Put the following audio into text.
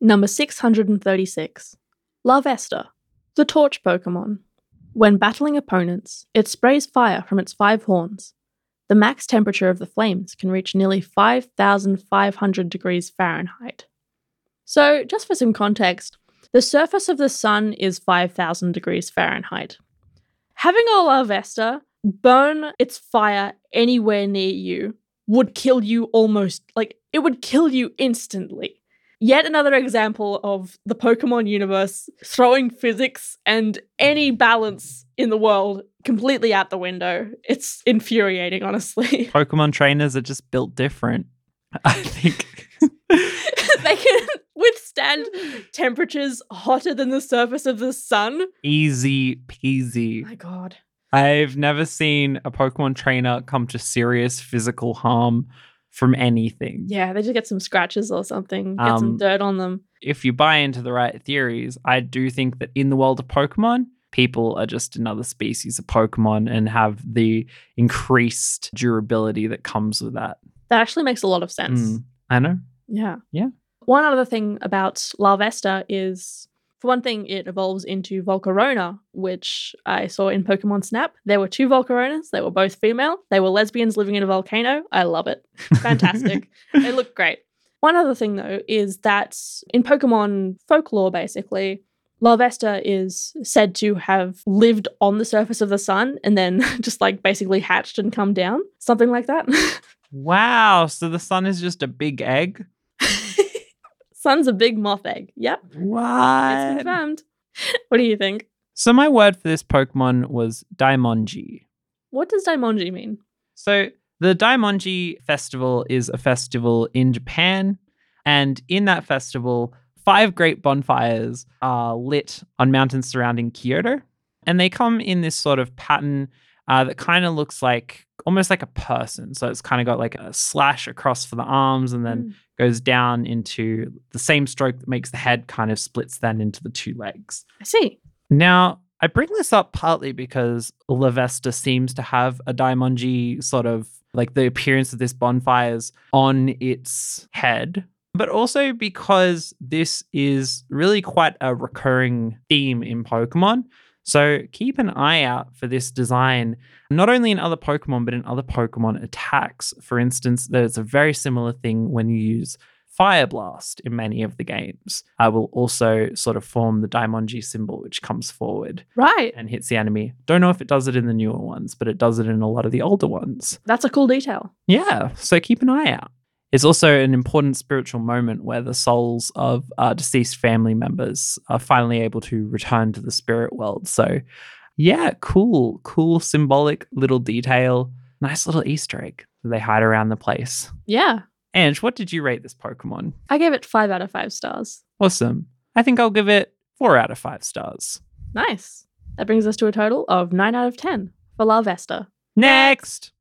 Number 636. Larvesta, the torch Pokemon. When battling opponents, it sprays fire from its five horns. The max temperature of the flames can reach nearly 5,500 degrees Fahrenheit. So, just for some context, the surface of the sun is 5,000 degrees Fahrenheit. Having a Larvesta burn its fire anywhere near you would kill you almost, like, it would kill you instantly. Yet another example of the Pokemon universe throwing physics and any balance in the world completely out the window. It's infuriating, honestly. Pokemon trainers are just built different. I think. they can withstand temperatures hotter than the surface of the sun. Easy peasy. My god. I've never seen a Pokemon trainer come to serious physical harm from anything. Yeah, they just get some scratches or something, get Um, some dirt on them. If you buy into the right theories, I do think that in the world of Pokemon, people are just another species of Pokemon and have the increased durability that comes with that. That actually makes a lot of sense. Mm, I know. Yeah. Yeah. One other thing about Larvesta is, for one thing, it evolves into Volcarona, which I saw in Pokemon Snap. There were two Volcaronas. They were both female. They were lesbians living in a volcano. I love it. Fantastic. they look great. One other thing, though, is that in Pokemon folklore, basically, Larvesta is said to have lived on the surface of the sun and then just like basically hatched and come down. Something like that. Wow. So the sun is just a big egg? Sun's a big moth egg. Yep. It's What? confirmed. What do you think? So my word for this Pokemon was Daimonji. What does Daimonji mean? So the Daimonji festival is a festival in Japan, and in that festival, five great bonfires are lit on mountains surrounding Kyoto, and they come in this sort of pattern uh, that kind of looks like almost like a person. So it's kind of got like a slash across for the arms, and then Mm. goes down into the same stroke that makes the head kind of splits then into the two legs. I see. Now, I bring this up partly because Larvesta seems to have a Daimonji sort of like the appearance of this bonfires on its head, but also because this is really quite a recurring theme in Pokemon. So keep an eye out for this design, not only in other Pokemon, but in other Pokemon attacks. For instance, there's a very similar thing when you use Fire Blast in many of the games. I will also sort of form the Daimonji symbol, which comes forward Right. and hits the enemy. Don't know if it does it in the newer ones, but it does it in a lot of the older ones. That's a cool detail. Yeah, so keep an eye out. It's also an important spiritual moment where the souls of uh, deceased family members are finally able to return to the spirit world. So, yeah, cool, cool, symbolic little detail. Nice little Easter egg that they hide around the place. Yeah. Ange, what did you rate this Pokemon? I gave it five out of five stars. Awesome. I think I'll give it four out of five stars. Nice. That brings us to a total of nine out of 10 for Larvesta. Next!